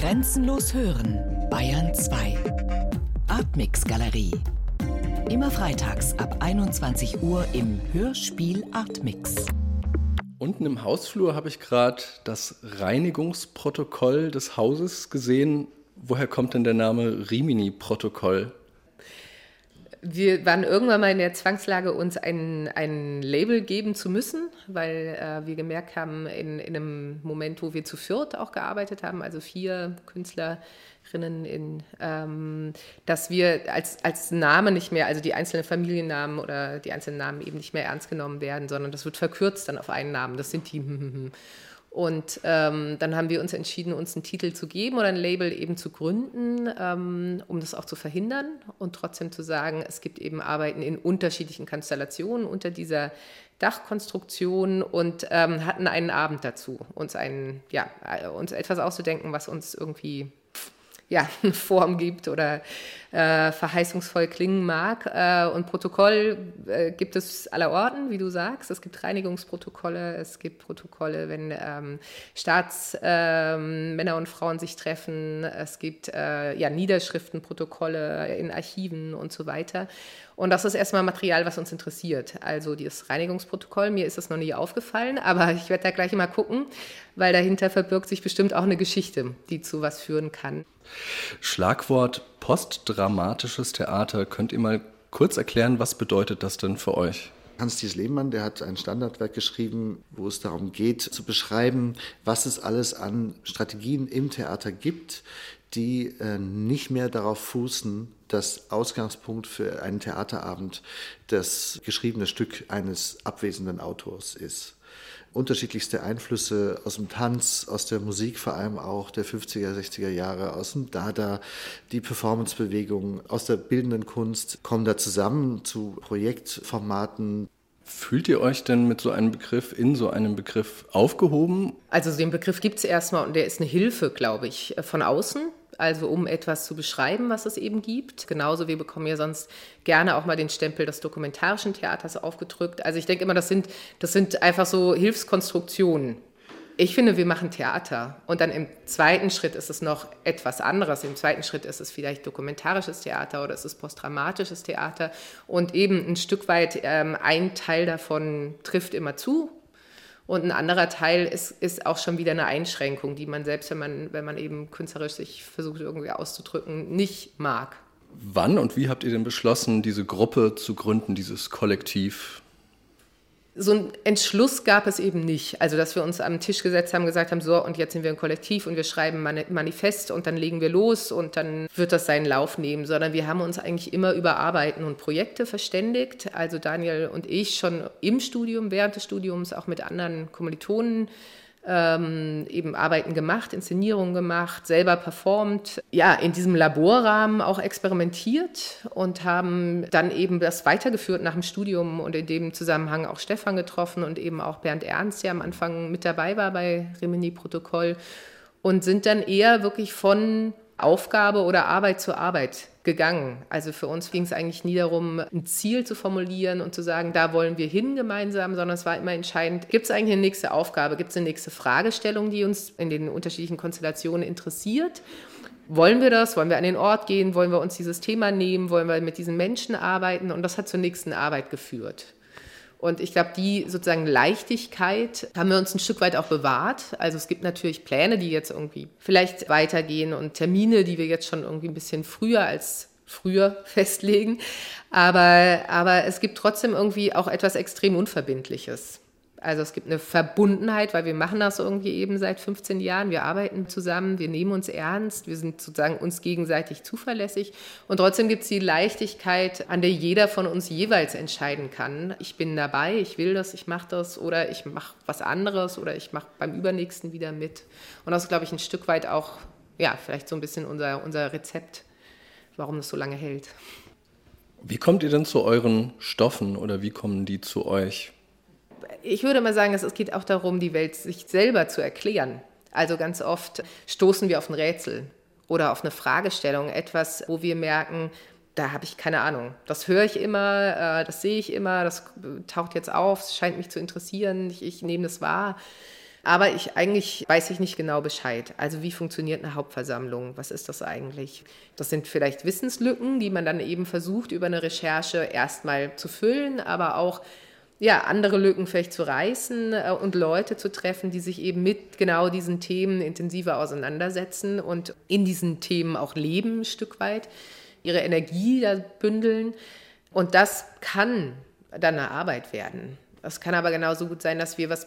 Grenzenlos hören, Bayern 2. Artmix Galerie. Immer freitags ab 21 Uhr im Hörspiel Artmix. Unten im Hausflur habe ich gerade das Reinigungsprotokoll des Hauses gesehen. Woher kommt denn der Name Rimini-Protokoll? Wir waren irgendwann mal in der Zwangslage, uns ein, ein Label geben zu müssen, weil äh, wir gemerkt haben, in, in einem Moment, wo wir zu viert auch gearbeitet haben, also vier Künstlerinnen, in, ähm, dass wir als, als Name nicht mehr, also die einzelnen Familiennamen oder die einzelnen Namen eben nicht mehr ernst genommen werden, sondern das wird verkürzt dann auf einen Namen. Das sind die. Und ähm, dann haben wir uns entschieden, uns einen Titel zu geben oder ein Label eben zu gründen, ähm, um das auch zu verhindern und trotzdem zu sagen, es gibt eben Arbeiten in unterschiedlichen Konstellationen unter dieser Dachkonstruktion und ähm, hatten einen Abend dazu, uns, einen, ja, äh, uns etwas auszudenken, was uns irgendwie ja, eine Form gibt oder äh, verheißungsvoll klingen mag. Äh, und Protokoll äh, gibt es aller Orten, wie du sagst. Es gibt Reinigungsprotokolle, es gibt Protokolle, wenn ähm, Staatsmänner ähm, und Frauen sich treffen. Es gibt äh, ja, Niederschriftenprotokolle in Archiven und so weiter. Und das ist erstmal Material, was uns interessiert. Also dieses Reinigungsprotokoll, mir ist das noch nie aufgefallen, aber ich werde da gleich mal gucken, weil dahinter verbirgt sich bestimmt auch eine Geschichte, die zu was führen kann. Schlagwort postdramatisches Theater. Könnt ihr mal kurz erklären, was bedeutet das denn für euch? Hans-Dies Lehmann, der hat ein Standardwerk geschrieben, wo es darum geht, zu beschreiben, was es alles an Strategien im Theater gibt, die äh, nicht mehr darauf fußen, dass Ausgangspunkt für einen Theaterabend das geschriebene Stück eines abwesenden Autors ist. Unterschiedlichste Einflüsse aus dem Tanz, aus der Musik vor allem auch der 50er, 60er Jahre, aus dem Dada, die Performancebewegung, aus der bildenden Kunst kommen da zusammen zu Projektformaten, Fühlt ihr euch denn mit so einem Begriff in so einem Begriff aufgehoben? Also den Begriff gibt es erstmal und der ist eine Hilfe, glaube ich, von außen also um etwas zu beschreiben, was es eben gibt. Genauso, wir bekommen ja sonst gerne auch mal den Stempel des dokumentarischen Theaters aufgedrückt. Also ich denke immer, das sind, das sind einfach so Hilfskonstruktionen. Ich finde, wir machen Theater. Und dann im zweiten Schritt ist es noch etwas anderes. Im zweiten Schritt ist es vielleicht dokumentarisches Theater oder es ist postdramatisches Theater. Und eben ein Stück weit ähm, ein Teil davon trifft immer zu, und ein anderer Teil ist, ist auch schon wieder eine Einschränkung, die man selbst, wenn man, wenn man eben künstlerisch sich versucht irgendwie auszudrücken, nicht mag. Wann und wie habt ihr denn beschlossen, diese Gruppe zu gründen, dieses Kollektiv? So einen Entschluss gab es eben nicht. Also, dass wir uns am Tisch gesetzt haben, gesagt haben, so, und jetzt sind wir ein Kollektiv und wir schreiben ein Manifest und dann legen wir los und dann wird das seinen Lauf nehmen, sondern wir haben uns eigentlich immer über Arbeiten und Projekte verständigt. Also Daniel und ich schon im Studium, während des Studiums, auch mit anderen Kommilitonen ähm, eben Arbeiten gemacht, Inszenierungen gemacht, selber performt, ja, in diesem Laborrahmen auch experimentiert und haben dann eben das weitergeführt nach dem Studium und in dem Zusammenhang auch Stefan getroffen und eben auch Bernd Ernst, der am Anfang mit dabei war bei Rimini Protokoll und sind dann eher wirklich von Aufgabe oder Arbeit zu Arbeit gegangen. Also für uns ging es eigentlich nie darum, ein Ziel zu formulieren und zu sagen, da wollen wir hin gemeinsam, sondern es war immer entscheidend, gibt es eigentlich eine nächste Aufgabe, gibt es eine nächste Fragestellung, die uns in den unterschiedlichen Konstellationen interessiert. Wollen wir das? Wollen wir an den Ort gehen? Wollen wir uns dieses Thema nehmen? Wollen wir mit diesen Menschen arbeiten? Und das hat zur nächsten Arbeit geführt. Und ich glaube, die sozusagen Leichtigkeit haben wir uns ein Stück weit auch bewahrt. Also es gibt natürlich Pläne, die jetzt irgendwie vielleicht weitergehen und Termine, die wir jetzt schon irgendwie ein bisschen früher als früher festlegen. Aber, aber es gibt trotzdem irgendwie auch etwas extrem Unverbindliches. Also es gibt eine Verbundenheit, weil wir machen das irgendwie eben seit 15 Jahren. Wir arbeiten zusammen, wir nehmen uns ernst, wir sind sozusagen uns gegenseitig zuverlässig. Und trotzdem gibt es die Leichtigkeit, an der jeder von uns jeweils entscheiden kann. Ich bin dabei, ich will das, ich mache das oder ich mache was anderes oder ich mache beim übernächsten wieder mit. Und das ist, glaube ich, ein Stück weit auch, ja, vielleicht so ein bisschen unser, unser Rezept, warum das so lange hält. Wie kommt ihr denn zu euren Stoffen oder wie kommen die zu euch? Ich würde mal sagen, es geht auch darum, die Welt sich selber zu erklären. Also ganz oft stoßen wir auf ein Rätsel oder auf eine Fragestellung, etwas, wo wir merken, da habe ich keine Ahnung. Das höre ich immer, äh, das sehe ich immer, das taucht jetzt auf, scheint mich zu interessieren, ich, ich nehme das wahr. Aber ich eigentlich weiß ich nicht genau Bescheid. Also wie funktioniert eine Hauptversammlung? Was ist das eigentlich? Das sind vielleicht Wissenslücken, die man dann eben versucht, über eine Recherche erstmal zu füllen, aber auch ja, andere Lücken vielleicht zu reißen äh, und Leute zu treffen, die sich eben mit genau diesen Themen intensiver auseinandersetzen und in diesen Themen auch leben ein Stück weit, ihre Energie da bündeln. Und das kann dann eine Arbeit werden. Es kann aber genauso gut sein, dass wir was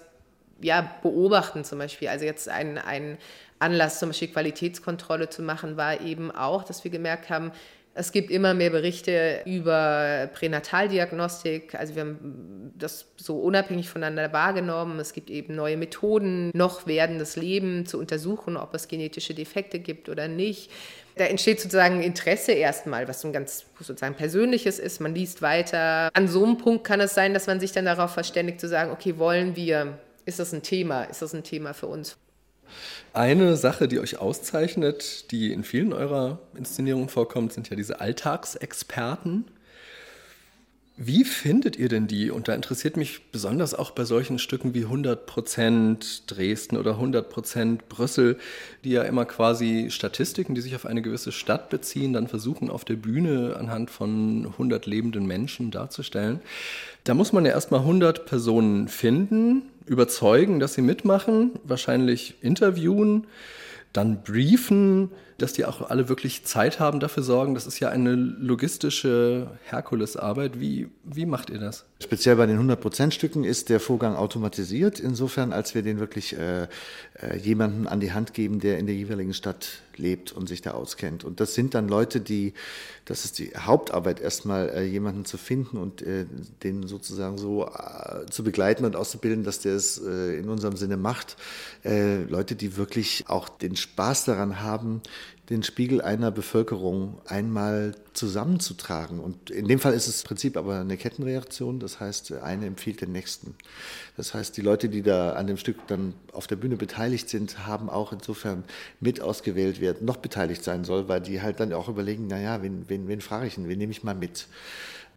ja, beobachten zum Beispiel. Also jetzt ein, ein Anlass, zum Beispiel Qualitätskontrolle zu machen, war eben auch, dass wir gemerkt haben, es gibt immer mehr Berichte über Pränataldiagnostik. Also wir haben das so unabhängig voneinander wahrgenommen. Es gibt eben neue Methoden, noch werdendes Leben zu untersuchen, ob es genetische Defekte gibt oder nicht. Da entsteht sozusagen Interesse erstmal, was so ein ganz sozusagen persönliches ist. Man liest weiter. An so einem Punkt kann es sein, dass man sich dann darauf verständigt zu sagen, okay, wollen wir, ist das ein Thema, ist das ein Thema für uns? Eine Sache, die euch auszeichnet, die in vielen eurer Inszenierungen vorkommt, sind ja diese Alltagsexperten. Wie findet ihr denn die? Und da interessiert mich besonders auch bei solchen Stücken wie 100% Dresden oder 100% Brüssel, die ja immer quasi Statistiken, die sich auf eine gewisse Stadt beziehen, dann versuchen auf der Bühne anhand von 100 lebenden Menschen darzustellen. Da muss man ja erstmal 100 Personen finden, überzeugen, dass sie mitmachen, wahrscheinlich interviewen, dann briefen, dass die auch alle wirklich Zeit haben, dafür sorgen. Das ist ja eine logistische Herkulesarbeit. Wie, wie macht ihr das? Speziell bei den 100%-Stücken ist der Vorgang automatisiert, insofern, als wir den wirklich äh, äh, jemanden an die Hand geben, der in der jeweiligen Stadt lebt und sich da auskennt. Und das sind dann Leute, die, das ist die Hauptarbeit erstmal, äh, jemanden zu finden und äh, den sozusagen so äh, zu begleiten und auszubilden, dass der es äh, in unserem Sinne macht. Äh, Leute, die wirklich auch den Spaß daran haben, den Spiegel einer Bevölkerung einmal zusammenzutragen. Und in dem Fall ist es im Prinzip aber eine Kettenreaktion. Das heißt, eine empfiehlt den nächsten. Das heißt, die Leute, die da an dem Stück dann auf der Bühne beteiligt sind, haben auch insofern mit ausgewählt, wer noch beteiligt sein soll, weil die halt dann auch überlegen, naja, wen, wen, wen frage ich denn, wen nehme ich mal mit?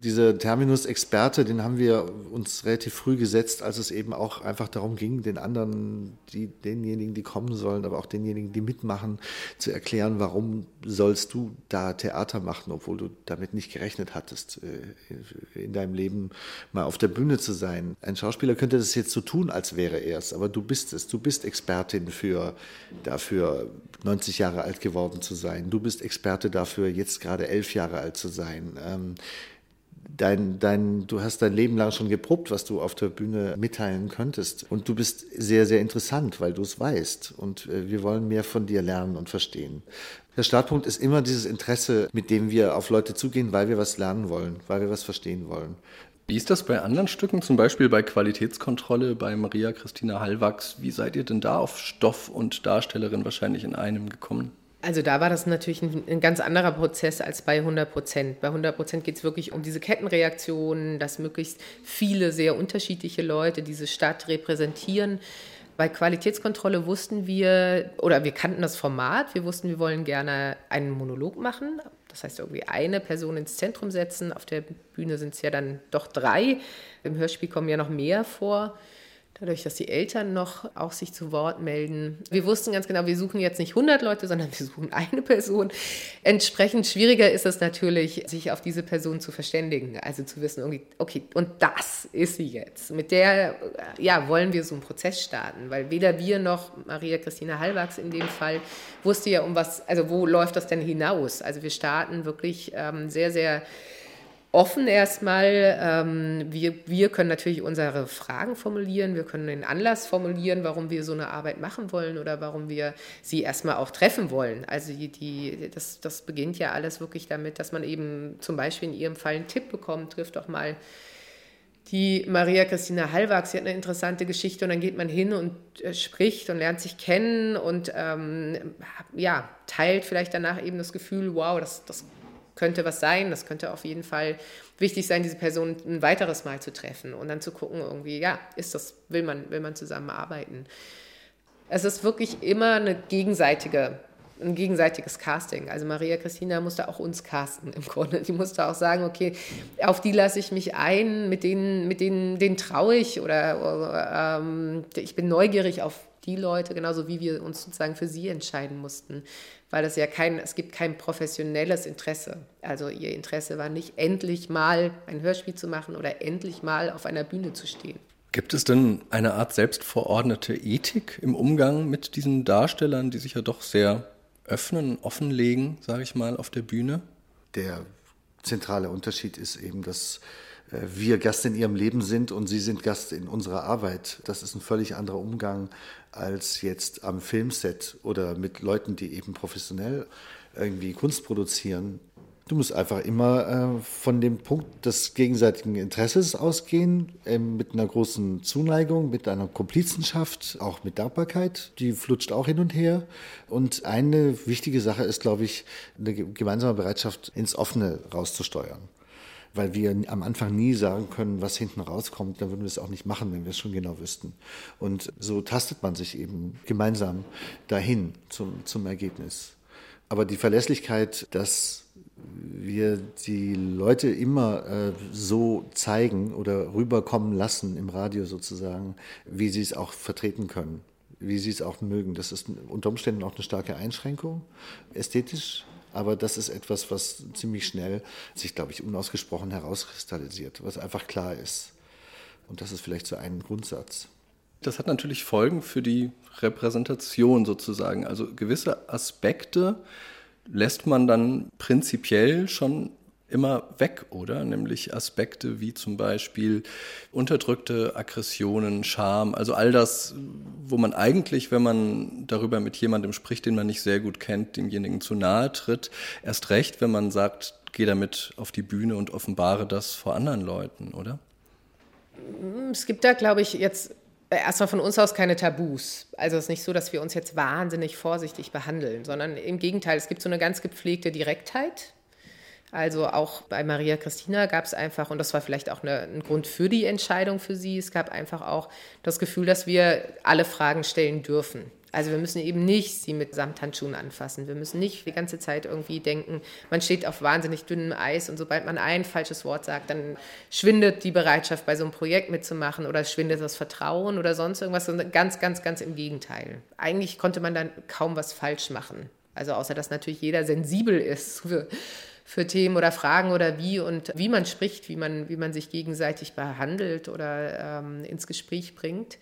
Dieser Terminus Experte, den haben wir uns relativ früh gesetzt, als es eben auch einfach darum ging, den anderen, die, denjenigen, die kommen sollen, aber auch denjenigen, die mitmachen, zu erklären, warum sollst du da Theater machen, obwohl du damit nicht gerechnet hattest, äh, in deinem Leben mal auf der Bühne zu sein. Ein Schauspieler könnte das jetzt so tun, als wäre er es, aber du bist es. Du bist Expertin für, dafür, 90 Jahre alt geworden zu sein. Du bist Experte dafür, jetzt gerade elf Jahre alt zu sein. Dein, dein, du hast dein Leben lang schon geprobt, was du auf der Bühne mitteilen könntest. Und du bist sehr, sehr interessant, weil du es weißt. Und äh, wir wollen mehr von dir lernen und verstehen. Der Startpunkt ist immer dieses Interesse, mit dem wir auf Leute zugehen, weil wir was lernen wollen, weil wir was verstehen wollen. Wie ist das bei anderen Stücken, zum Beispiel bei Qualitätskontrolle bei Maria Christina Hallwachs? Wie seid ihr denn da auf Stoff und Darstellerin wahrscheinlich in einem gekommen? Also da war das natürlich ein, ein, ganz anderer Prozess als bei 100 Prozent. Bei 100 Prozent geht es wirklich um diese Kettenreaktionen, dass möglichst viele sehr unterschiedliche Leute diese Stadt repräsentieren. Bei Qualitätskontrolle wussten wir, oder wir kannten das Format, wir wussten, wir wollen gerne einen Monolog machen. Das heißt, irgendwie eine Person ins Zentrum setzen. Auf der Bühne sind es ja dann doch drei. Im Hörspiel kommen ja noch mehr vor dadurch, dass die Eltern noch auch sich zu Wort melden. Wir wussten ganz genau, wir suchen jetzt nicht 100 Leute, sondern wir suchen eine Person. Entsprechend schwieriger ist es natürlich, sich auf diese Person zu verständigen, also zu wissen, okay, und das ist sie jetzt. Mit der, ja, wollen wir so einen Prozess starten, weil weder wir noch Maria Christina Hallwachs in dem Fall wusste ja um was, also wo läuft das denn hinaus? Also wir starten wirklich ähm, sehr, sehr offen erstmal. Ähm, wir, wir können natürlich unsere Fragen formulieren, wir können den Anlass formulieren, warum wir so eine Arbeit machen wollen oder warum wir sie erstmal auch treffen wollen. Also die, die, das, das beginnt ja alles wirklich damit, dass man eben zum Beispiel in Ihrem Fall einen Tipp bekommt, trifft doch mal die Maria Christina Hallwachs, sie hat eine interessante Geschichte und dann geht man hin und äh, spricht und lernt sich kennen und ähm, ja, teilt vielleicht danach eben das Gefühl, wow, das, das könnte was sein. Das könnte auf jeden Fall wichtig sein, diese Person ein weiteres Mal zu treffen und dann zu gucken, irgendwie, ja, ist das, will man, will man zusammenarbeiten. Es ist wirklich immer eine gegenseitige ein gegenseitiges Casting. Also Maria Christina musste auch uns casten im Grunde. Die musste auch sagen, okay, auf die lasse ich mich ein, mit denen, mit denen, denen traue ich oder, oder ähm, ich bin neugierig auf die Leute, genauso wie wir uns sozusagen für sie entscheiden mussten. Weil es ja kein, es gibt kein professionelles Interesse. Also ihr Interesse war nicht endlich mal ein Hörspiel zu machen oder endlich mal auf einer Bühne zu stehen. Gibt es denn eine Art selbstverordnete Ethik im Umgang mit diesen Darstellern, die sich ja doch sehr öffnen, offenlegen, sage ich mal, auf der Bühne? Der zentrale Unterschied ist eben, dass äh, wir Gast in ihrem Leben sind und sie sind Gast in unserer Arbeit. Das ist ein völlig anderer Umgang als jetzt am Filmset oder mit Leuten, die eben professionell irgendwie Kunst produzieren. Du musst einfach immer äh, von dem Punkt des gegenseitigen Interesses ausgehen, äh, mit einer großen Zuneigung, mit einer Komplizenschaft, auch mit Dankbarkeit. Die flutscht auch hin und her. Und eine wichtige Sache ist, glaube ich, eine gemeinsame Bereitschaft, ins Offene rauszusteuern weil wir am Anfang nie sagen können, was hinten rauskommt, dann würden wir es auch nicht machen, wenn wir es schon genau wüssten. Und so tastet man sich eben gemeinsam dahin zum, zum Ergebnis. Aber die Verlässlichkeit, dass wir die Leute immer äh, so zeigen oder rüberkommen lassen im Radio sozusagen, wie sie es auch vertreten können, wie sie es auch mögen. Das ist unter Umständen auch eine starke Einschränkung, ästhetisch aber das ist etwas, was ziemlich schnell sich, glaube ich, unausgesprochen herauskristallisiert, was einfach klar ist. Und das ist vielleicht so ein Grundsatz. Das hat natürlich Folgen für die Repräsentation sozusagen. Also gewisse Aspekte lässt man dann prinzipiell schon immer weg, oder? Nämlich Aspekte wie zum Beispiel unterdrückte Aggressionen, Scham, also all das, wo man eigentlich, wenn man darüber mit jemandem spricht, den man nicht sehr gut kennt, demjenigen zu nahe tritt, erst recht, wenn man sagt, geh damit auf die Bühne und offenbare das vor anderen Leuten, oder? Es gibt da, glaube ich, jetzt erstmal von uns aus keine Tabus. Also es ist nicht so, dass wir uns jetzt wahnsinnig vorsichtig behandeln, sondern im Gegenteil, es gibt so eine ganz gepflegte Direktheit also auch bei Maria Christina gab es einfach, und das war vielleicht auch eine, ein Grund für die Entscheidung für sie, es gab einfach auch das Gefühl, dass wir alle Fragen stellen dürfen. Also wir müssen eben nicht sie mit Samthandschuhen anfassen. Wir müssen nicht die ganze Zeit irgendwie denken, man steht auf wahnsinnig dünnem Eis und sobald man ein falsches Wort sagt, dann schwindet die Bereitschaft, bei so einem Projekt mitzumachen oder schwindet das Vertrauen oder sonst irgendwas. Ganz, ganz, ganz im Gegenteil. Eigentlich konnte man dann kaum was falsch machen. Also außer dass natürlich jeder sensibel ist für für Themen oder Fragen oder wie und wie man spricht, wie man, wie man sich gegenseitig behandelt oder ähm, ins Gespräch bringt.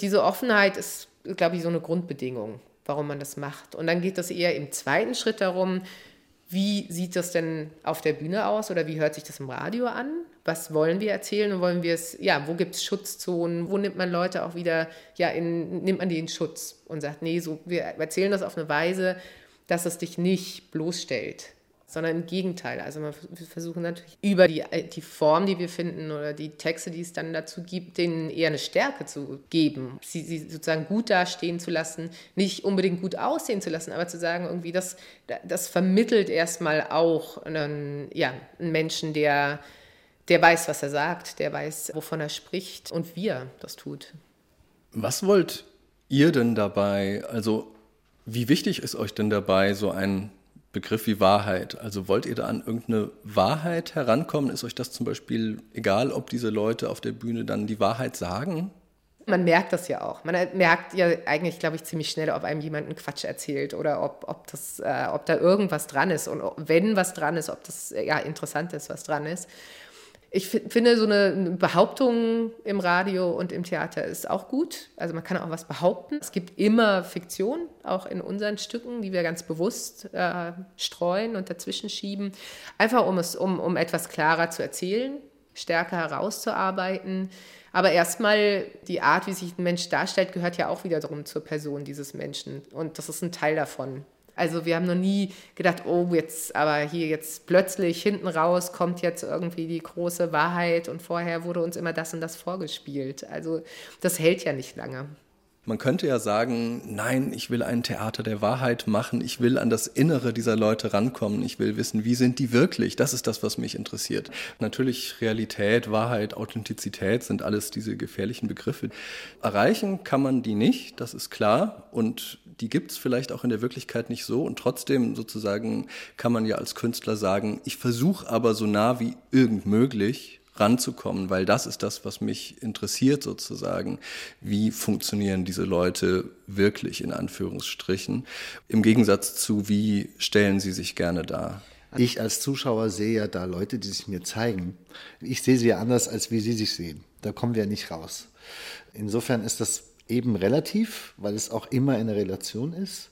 Diese Offenheit ist, glaube ich, so eine Grundbedingung, warum man das macht. Und dann geht es eher im zweiten Schritt darum, wie sieht das denn auf der Bühne aus oder wie hört sich das im Radio an? Was wollen wir erzählen und wollen wir es, ja, wo gibt es Schutzzonen? Wo nimmt man Leute auch wieder, ja, in, nimmt man die in Schutz und sagt, nee, so, wir erzählen das auf eine Weise, dass es dich nicht bloßstellt sondern im Gegenteil. Also wir versuchen natürlich über die, äh, die Form, die wir finden oder die Texte, die es dann dazu gibt, denen eher eine Stärke zu geben, sie, sie sozusagen gut dastehen zu lassen, nicht unbedingt gut aussehen zu lassen, aber zu sagen, irgendwie, das, das vermittelt erstmal auch einen, ja, einen Menschen, der, der weiß, was er sagt, der weiß, wovon er spricht und wie er das tut. Was wollt ihr denn dabei, also wie wichtig ist euch denn dabei, so ein Begriff wie Wahrheit. Also wollt ihr da an irgendeine Wahrheit herankommen? Ist euch das zum Beispiel egal, ob diese Leute auf der Bühne dann die Wahrheit sagen? Man merkt das ja auch. Man merkt ja eigentlich, glaube ich, ziemlich schnell, ob einem jemand einen Quatsch erzählt oder ob, ob, das, äh, ob da irgendwas dran ist. Und wenn was dran ist, ob das ja interessant ist, was dran ist ich finde, so eine Behauptung im Radio und im Theater ist auch gut. Also man kann auch was behaupten. Es gibt immer Fiktion, auch in unseren Stücken, die wir ganz bewusst äh, streuen und dazwischen schieben. Einfach um es, um, um etwas klarer zu erzählen, stärker herauszuarbeiten. Aber erstmal die Art, wie sich ein Mensch darstellt, gehört ja auch wiederum zur Person dieses Menschen. Und das ist ein Teil davon. Also wir haben noch nie gedacht, oh, jetzt, aber hier jetzt plötzlich hinten raus kommt jetzt irgendwie die große Wahrheit und vorher wurde uns immer das und das vorgespielt. Also das hält ja nicht lange. Man könnte ja sagen, nein, ich will ein Theater der Wahrheit machen, ich will an das Innere dieser Leute rankommen, ich will wissen, wie sind die wirklich? Das ist das, was mich interessiert. Natürlich Realität, Wahrheit, Authentizität sind alles diese gefährlichen Begriffe. Erreichen kann man die nicht, das ist klar und die gibt es vielleicht auch in der Wirklichkeit nicht so und trotzdem sozusagen kann man ja als Künstler sagen, ich versuche aber so nah wie irgend möglich ranzukommen, weil das ist das, was mich interessiert sozusagen. Wie funktionieren diese Leute wirklich in Anführungsstrichen? Im Gegensatz zu, wie stellen sie sich gerne dar? Ich als Zuschauer sehe ja da Leute, die sich mir zeigen. Ich sehe sie ja anders, als wie sie sich sehen. Da kommen wir ja nicht raus. Insofern ist das eben relativ, weil es auch immer in der Relation ist.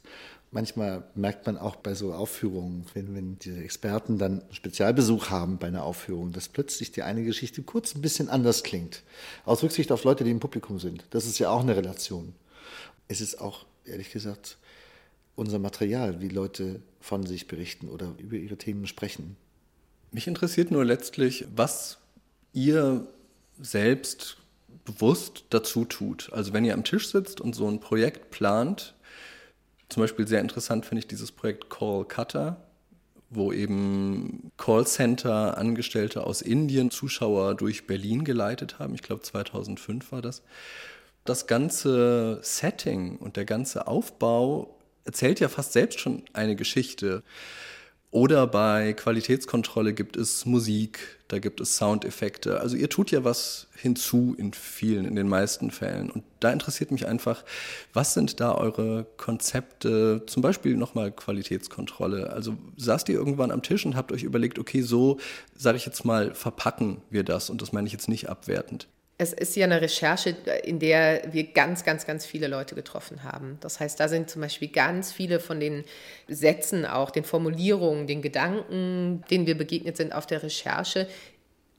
Manchmal merkt man auch bei so Aufführungen, wenn, wenn diese Experten dann Spezialbesuch haben bei einer Aufführung, dass plötzlich die eine Geschichte kurz ein bisschen anders klingt. Aus Rücksicht auf Leute, die im Publikum sind. Das ist ja auch eine Relation. Es ist auch, ehrlich gesagt, unser Material, wie Leute von sich berichten oder über ihre Themen sprechen. Mich interessiert nur letztlich, was ihr selbst bewusst dazu tut. Also wenn ihr am Tisch sitzt und so ein Projekt plant, zum Beispiel sehr interessant finde ich dieses Projekt Call Cutter, wo eben Callcenter-Angestellte aus Indien Zuschauer durch Berlin geleitet haben. Ich glaube 2005 war das. Das ganze Setting und der ganze Aufbau erzählt ja fast selbst schon eine Geschichte. Oder bei Qualitätskontrolle gibt es Musik, da gibt es Soundeffekte. Also ihr tut ja was hinzu in vielen, in den meisten Fällen. Und da interessiert mich einfach, was sind da eure Konzepte, zum Beispiel nochmal Qualitätskontrolle. Also saßt ihr irgendwann am Tisch und habt euch überlegt, okay, so, sage ich jetzt mal, verpacken wir das. Und das meine ich jetzt nicht abwertend. Es ist ja eine Recherche, in der wir ganz, ganz, ganz viele Leute getroffen haben. Das heißt, da sind zum Beispiel ganz viele von den Sätzen, auch den Formulierungen, den Gedanken, denen wir begegnet sind auf der Recherche,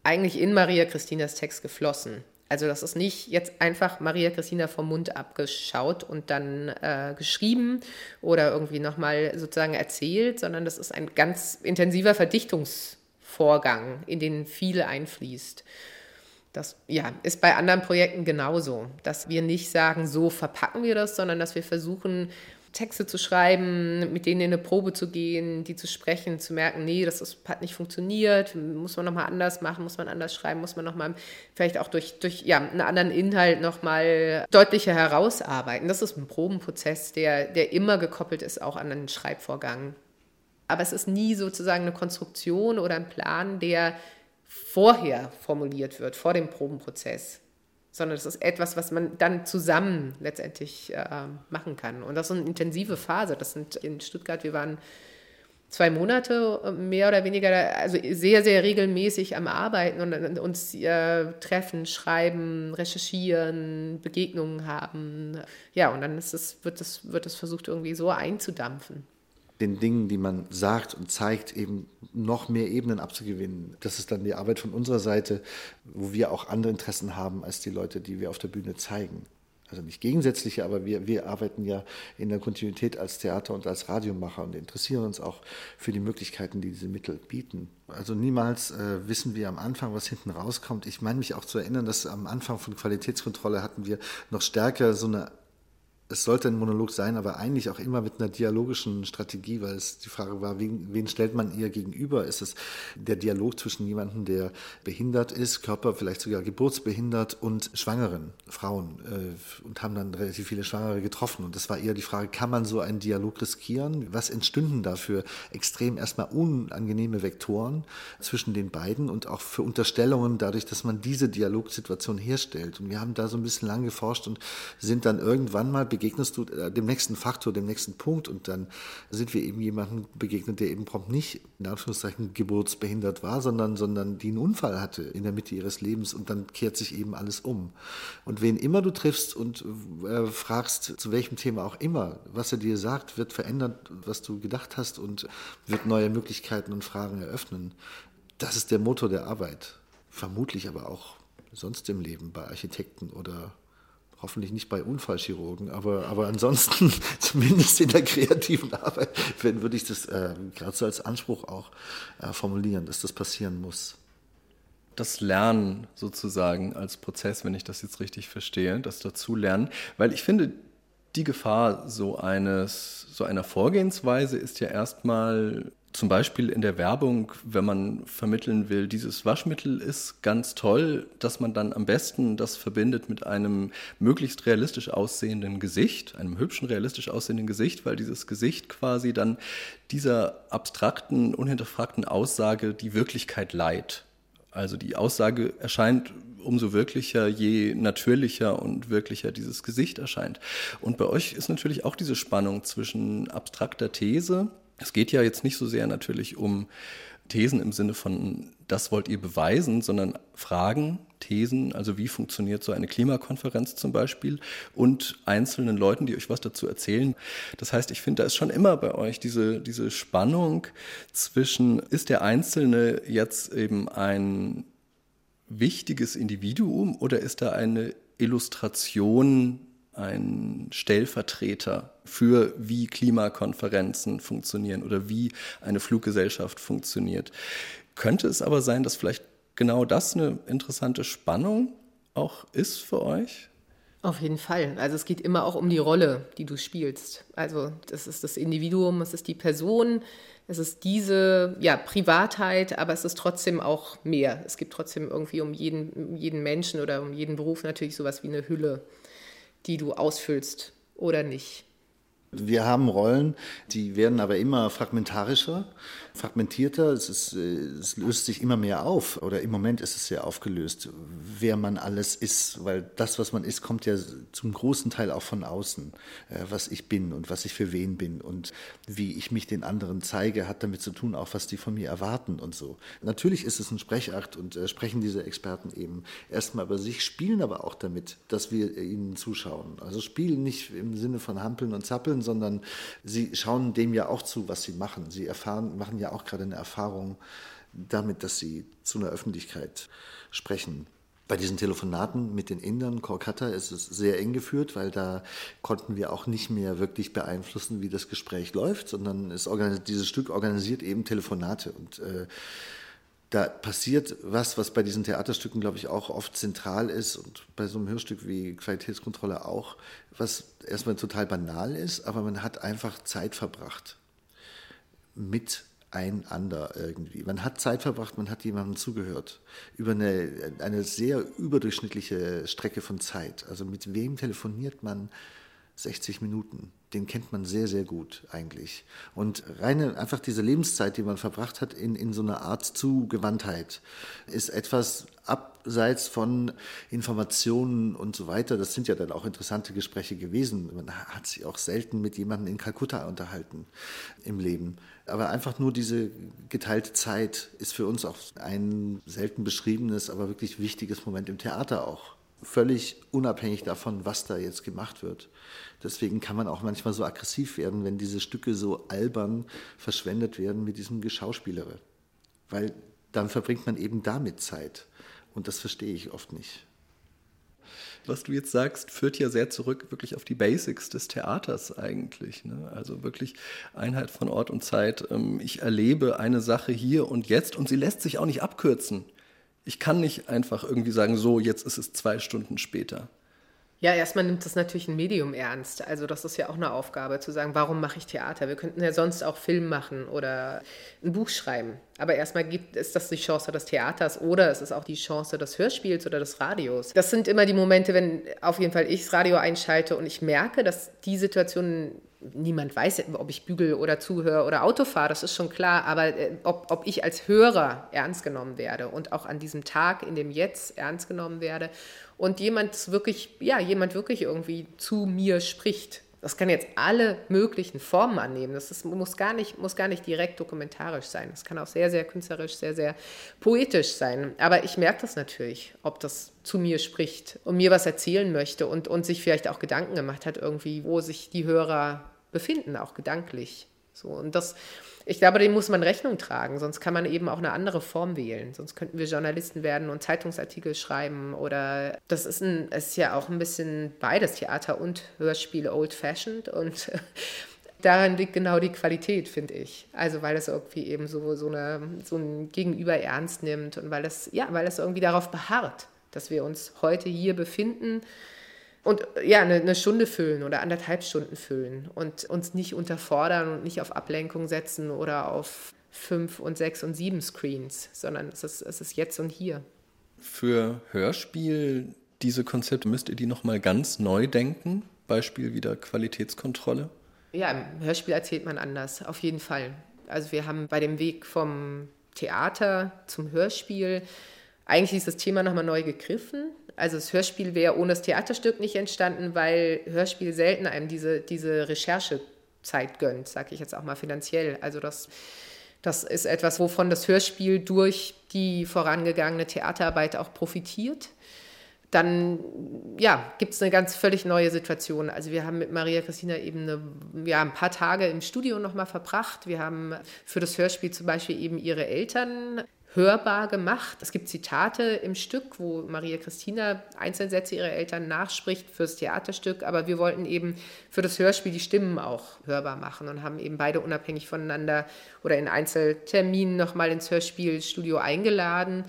eigentlich in Maria Christinas Text geflossen. Also das ist nicht jetzt einfach Maria Christina vom Mund abgeschaut und dann äh, geschrieben oder irgendwie nochmal sozusagen erzählt, sondern das ist ein ganz intensiver Verdichtungsvorgang, in den viel einfließt. Das ja, ist bei anderen Projekten genauso, dass wir nicht sagen, so verpacken wir das, sondern dass wir versuchen, Texte zu schreiben, mit denen in eine Probe zu gehen, die zu sprechen, zu merken, nee, das hat nicht funktioniert, muss man nochmal anders machen, muss man anders schreiben, muss man nochmal vielleicht auch durch, durch ja, einen anderen Inhalt nochmal deutlicher herausarbeiten. Das ist ein Probenprozess, der, der immer gekoppelt ist auch an einen Schreibvorgang. Aber es ist nie sozusagen eine Konstruktion oder ein Plan, der vorher formuliert wird, vor dem Probenprozess, sondern das ist etwas, was man dann zusammen letztendlich äh, machen kann. Und das ist eine intensive Phase. Das sind in Stuttgart, wir waren zwei Monate äh, mehr oder weniger, also sehr, sehr regelmäßig am Arbeiten und uns äh, treffen, schreiben, recherchieren, Begegnungen haben. Ja, und dann ist es, wird, es, wird es versucht, irgendwie so einzudampfen den Dingen, die man sagt und zeigt, eben noch mehr Ebenen abzugewinnen. Das ist dann die Arbeit von unserer Seite, wo wir auch andere Interessen haben als die Leute, die wir auf der Bühne zeigen. Also nicht gegensätzliche, aber wir, wir arbeiten ja in der Kontinuität als Theater und als Radiomacher und interessieren uns auch für die Möglichkeiten, die diese Mittel bieten. Also niemals äh, wissen wir am Anfang, was hinten rauskommt. Ich meine mich auch zu erinnern, dass am Anfang von Qualitätskontrolle hatten wir noch stärker so eine es sollte ein Monolog sein, aber eigentlich auch immer mit einer dialogischen Strategie, weil es die Frage war, wen, wen stellt man ihr gegenüber? Ist es der Dialog zwischen jemandem, der behindert ist, Körper vielleicht sogar geburtsbehindert und schwangeren Frauen äh, und haben dann relativ viele Schwangere getroffen. Und das war eher die Frage, kann man so einen Dialog riskieren? Was entstünden da für extrem erstmal unangenehme Vektoren zwischen den beiden und auch für Unterstellungen dadurch, dass man diese Dialogsituation herstellt? Und wir haben da so ein bisschen lang geforscht und sind dann irgendwann mal begegnest du äh, dem nächsten Faktor, dem nächsten Punkt und dann sind wir eben jemandem begegnet, der eben prompt nicht in Anführungszeichen geburtsbehindert war, sondern, sondern die einen Unfall hatte in der Mitte ihres Lebens und dann kehrt sich eben alles um. Und wen immer du triffst und äh, fragst, zu welchem Thema auch immer, was er dir sagt, wird verändert, was du gedacht hast und wird neue Möglichkeiten und Fragen eröffnen. Das ist der Motor der Arbeit. Vermutlich aber auch sonst im Leben bei Architekten oder hoffentlich nicht bei Unfallchirurgen, aber, aber ansonsten zumindest in der kreativen Arbeit würde ich das äh, gerade so als Anspruch auch äh, formulieren, dass das passieren muss. Das Lernen sozusagen als Prozess, wenn ich das jetzt richtig verstehe, das Dazulernen, weil ich finde, die Gefahr so eines, so einer Vorgehensweise ist ja erstmal zum Beispiel in der Werbung, wenn man vermitteln will, dieses Waschmittel ist ganz toll, dass man dann am besten das verbindet mit einem möglichst realistisch aussehenden Gesicht, einem hübschen, realistisch aussehenden Gesicht, weil dieses Gesicht quasi dann dieser abstrakten, unhinterfragten Aussage die Wirklichkeit leiht. Also die Aussage erscheint umso wirklicher, je natürlicher und wirklicher dieses Gesicht erscheint. Und bei euch ist natürlich auch diese Spannung zwischen abstrakter These. Es geht ja jetzt nicht so sehr natürlich um Thesen im Sinne von, das wollt ihr beweisen, sondern Fragen, Thesen, also wie funktioniert so eine Klimakonferenz zum Beispiel und einzelnen Leuten, die euch was dazu erzählen. Das heißt, ich finde, da ist schon immer bei euch diese, diese Spannung zwischen, ist der Einzelne jetzt eben ein wichtiges Individuum oder ist da eine Illustration, ein Stellvertreter für wie Klimakonferenzen funktionieren oder wie eine Fluggesellschaft funktioniert? Könnte es aber sein, dass vielleicht genau das eine interessante Spannung auch ist für euch? Auf jeden Fall. Also es geht immer auch um die Rolle, die du spielst. Also das ist das Individuum, es ist die Person, es ist diese ja, Privatheit, aber es ist trotzdem auch mehr. Es gibt trotzdem irgendwie um jeden, um jeden Menschen oder um jeden Beruf natürlich sowas wie eine Hülle, die du ausfüllst oder nicht. Wir haben Rollen, die werden aber immer fragmentarischer, fragmentierter. Es, ist, äh, es, löst sich immer mehr auf. Oder im Moment ist es sehr aufgelöst, wer man alles ist. Weil das, was man ist, kommt ja zum großen Teil auch von außen. Äh, was ich bin und was ich für wen bin und wie ich mich den anderen zeige, hat damit zu tun, auch was die von mir erwarten und so. Natürlich ist es ein Sprechakt und äh, sprechen diese Experten eben erstmal über sich, spielen aber auch damit, dass wir ihnen zuschauen. Also spielen nicht im Sinne von Hampeln und Zappeln, sondern sie schauen dem ja auch zu, was sie machen. Sie erfahren, machen ja auch gerade eine Erfahrung damit, dass sie zu einer Öffentlichkeit sprechen. Bei diesen Telefonaten mit den Indern, Kolkata, ist es sehr eng geführt, weil da konnten wir auch nicht mehr wirklich beeinflussen, wie das Gespräch läuft, sondern es dieses Stück organisiert eben Telefonate. Und äh, da passiert was, was bei diesen Theaterstücken, glaube ich, auch oft zentral ist und bei so einem Hörstück wie Qualitätskontrolle auch, was erstmal total banal ist, aber man hat einfach Zeit verbracht miteinander irgendwie. Man hat Zeit verbracht, man hat jemandem zugehört über eine, eine sehr überdurchschnittliche Strecke von Zeit. Also mit wem telefoniert man 60 Minuten? den kennt man sehr, sehr gut eigentlich. Und reine, einfach diese Lebenszeit, die man verbracht hat in, in so einer Art Zugewandtheit, ist etwas abseits von Informationen und so weiter. Das sind ja dann auch interessante Gespräche gewesen. Man hat sich auch selten mit jemandem in Kalkutta unterhalten im Leben. Aber einfach nur diese geteilte Zeit ist für uns auch ein selten beschriebenes, aber wirklich wichtiges Moment im Theater auch völlig unabhängig davon, was da jetzt gemacht wird. Deswegen kann man auch manchmal so aggressiv werden, wenn diese Stücke so albern verschwendet werden mit diesem Geschauspielere. Weil dann verbringt man eben damit Zeit. Und das verstehe ich oft nicht. Was du jetzt sagst, führt ja sehr zurück wirklich auf die Basics des Theaters eigentlich. Ne? Also wirklich Einheit von Ort und Zeit. Ähm, ich erlebe eine Sache hier und jetzt und sie lässt sich auch nicht abkürzen. Ich kann nicht einfach irgendwie sagen, so, jetzt ist es zwei Stunden später. Ja, erstmal nimmt das natürlich ein Medium ernst. Also das ist ja auch eine Aufgabe, zu sagen, warum mache ich Theater? Wir könnten ja sonst auch Film machen oder ein Buch schreiben. Aber erstmal gibt, ist das die Chance des Theaters oder es ist auch die Chance des Hörspiels oder des Radios. Das sind immer die Momente, wenn auf jeden Fall ich das Radio einschalte und ich merke, dass die Situationen niemand weiß, ob ich bügel oder zuhöre oder Auto fahre, das ist schon klar, aber äh, ob, ob ich als Hörer ernst genommen werde und auch an diesem Tag, in dem Jetzt ernst genommen werde und jemand wirklich, ja, jemand wirklich irgendwie zu mir spricht. Das kann jetzt alle möglichen Formen annehmen. Das ist, muss, gar nicht, muss gar nicht direkt dokumentarisch sein. Das kann auch sehr, sehr künstlerisch, sehr, sehr poetisch sein. Aber ich merke das natürlich, ob das zu mir spricht und mir was erzählen möchte und, und sich vielleicht auch Gedanken gemacht hat, irgendwie, wo sich die Hörer befinden, auch gedanklich. So, und das, ich glaube, dem muss man Rechnung tragen, sonst kann man eben auch eine andere Form wählen. Sonst könnten wir Journalisten werden und Zeitungsartikel schreiben oder das ist, ein, ist ja auch ein bisschen beides, Theater und Hörspiel old-fashioned und daran liegt genau die Qualität, finde ich. Also weil es irgendwie eben so, so, eine, so ein Gegenüber ernst nimmt und weil es, ja, weil es irgendwie darauf beharrt, dass wir uns heute hier befinden und ja, eine, eine, Stunde füllen oder anderthalb Stunden füllen und uns nicht unterfordern und nicht auf Ablenkung setzen oder auf fünf und sechs und sieben Screens, sondern es ist, es ist jetzt und hier. Für Hörspiel, diese Konzepte, müsst ihr die nochmal ganz neu denken? Beispiel wieder Qualitätskontrolle? Ja, im Hörspiel erzählt man anders, auf jeden Fall. Also wir haben bei dem Weg vom Theater zum Hörspiel eigentlich ist das Thema nochmal neu gegriffen. Also das Hörspiel wäre ohne das Theaterstück nicht entstanden, weil Hörspiel selten einem diese, diese Recherchezeit gönnt, sage ich jetzt auch mal finanziell. Also das, das ist etwas, wovon das Hörspiel durch die vorangegangene Theaterarbeit auch profitiert dann ja, gibt es eine ganz völlig neue Situation. Also wir haben mit Maria Christina eben eine, ja, ein paar Tage im Studio nochmal verbracht. Wir haben für das Hörspiel zum Beispiel eben ihre Eltern hörbar gemacht. Es gibt Zitate im Stück, wo Maria Christina Einzelsätze ihrer Eltern nachspricht fürs Theaterstück, aber wir wollten eben für das Hörspiel die Stimmen auch hörbar machen und haben eben beide unabhängig voneinander oder in Einzelterminen nochmal ins Hörspielstudio eingeladen.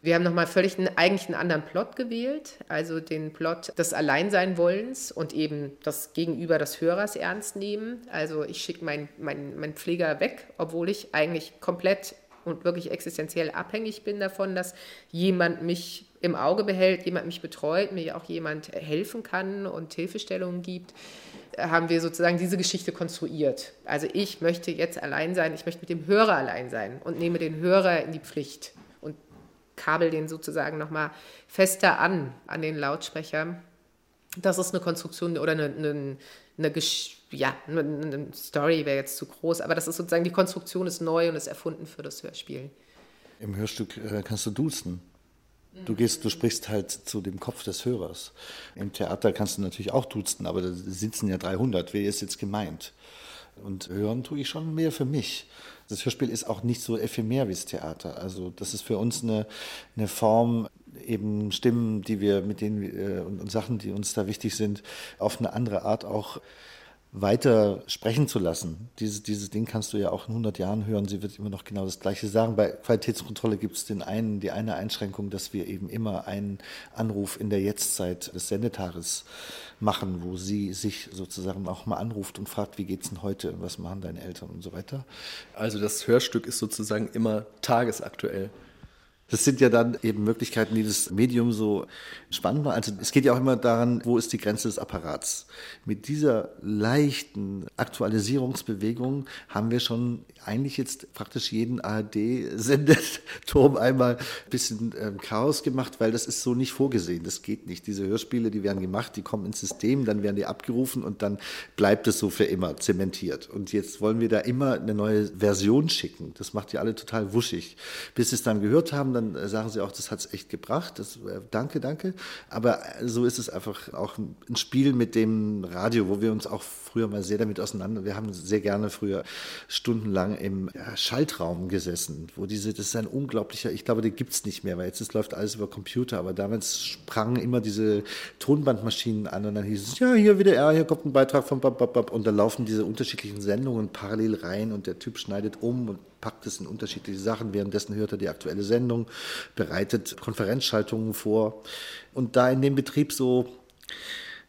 Wir haben nochmal völlig einen, eigentlich einen anderen Plot gewählt, also den Plot des Alleinseinwollens und eben das Gegenüber des Hörers ernst nehmen. Also ich schicke meinen mein, mein Pfleger weg, obwohl ich eigentlich komplett und wirklich existenziell abhängig bin davon, dass jemand mich im Auge behält, jemand mich betreut, mir auch jemand helfen kann und Hilfestellungen gibt, haben wir sozusagen diese Geschichte konstruiert. Also ich möchte jetzt allein sein, ich möchte mit dem Hörer allein sein und nehme den Hörer in die Pflicht und kabel den sozusagen nochmal fester an, an den Lautsprecher. Das ist eine Konstruktion oder eine, eine, eine ja, eine Story wäre jetzt zu groß, aber das ist sozusagen, die Konstruktion ist neu und ist erfunden für das Hörspiel. Im Hörstück äh, kannst du duzen. Du gehst, du sprichst halt zu dem Kopf des Hörers. Im Theater kannst du natürlich auch duzen, aber da sitzen ja 300. Wer ist jetzt gemeint? Und hören tue ich schon mehr für mich. Das Hörspiel ist auch nicht so ephemer wie das Theater. Also das ist für uns eine, eine Form, eben Stimmen, die wir mit denen äh, und, und Sachen, die uns da wichtig sind, auf eine andere Art auch weiter sprechen zu lassen. Dieses, dieses Ding kannst du ja auch in 100 Jahren hören. Sie wird immer noch genau das Gleiche sagen. Bei Qualitätskontrolle gibt es den einen, die eine Einschränkung, dass wir eben immer einen Anruf in der Jetztzeit des Sendetages machen, wo sie sich sozusagen auch mal anruft und fragt, wie geht's denn heute und was machen deine Eltern und so weiter. Also das Hörstück ist sozusagen immer tagesaktuell. Das sind ja dann eben Möglichkeiten, die das Medium so spannend machen. Also es geht ja auch immer daran, wo ist die Grenze des Apparats. Mit dieser leichten Aktualisierungsbewegung haben wir schon eigentlich jetzt praktisch jeden ARD-Sendeturm einmal ein bisschen ähm, Chaos gemacht, weil das ist so nicht vorgesehen. Das geht nicht. Diese Hörspiele, die werden gemacht, die kommen ins System, dann werden die abgerufen und dann bleibt es so für immer zementiert. Und jetzt wollen wir da immer eine neue Version schicken. Das macht die alle total wuschig. Bis sie es dann gehört haben, dann sagen sie auch, das hat es echt gebracht. Das, äh, danke, danke. Aber äh, so ist es einfach auch ein Spiel mit dem Radio, wo wir uns auch früher mal sehr damit auseinander, wir haben sehr gerne früher stundenlang im ja, Schaltraum gesessen, wo diese, das ist ein unglaublicher, ich glaube, den gibt es nicht mehr, weil jetzt läuft alles über Computer, aber damals sprangen immer diese Tonbandmaschinen an und dann hieß es, ja, hier wieder R, hier kommt ein Beitrag von Bab, Bab, Bab, und da laufen diese unterschiedlichen Sendungen parallel rein und der Typ schneidet um und packt es in unterschiedliche Sachen. Währenddessen hört er die aktuelle Sendung, bereitet Konferenzschaltungen vor. Und da in dem Betrieb so,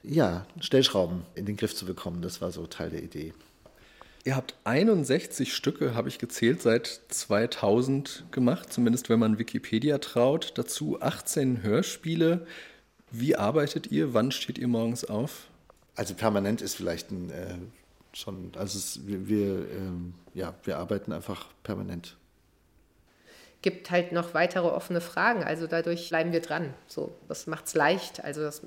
ja, Stellschrauben in den Griff zu bekommen, das war so Teil der Idee. Ihr habt 61 Stücke, habe ich gezählt, seit 2000 gemacht, zumindest wenn man Wikipedia traut. Dazu 18 Hörspiele. Wie arbeitet ihr? Wann steht ihr morgens auf? Also permanent ist vielleicht ein äh, schon, also es, wir, wir, ähm, ja, wir arbeiten einfach permanent. Gibt halt noch weitere offene Fragen, also dadurch bleiben wir dran. So, das es leicht. Also das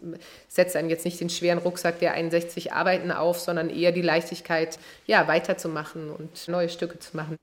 setzt einem jetzt nicht den schweren Rucksack der 61 Arbeiten auf, sondern eher die Leichtigkeit, ja, weiterzumachen und neue Stücke zu machen.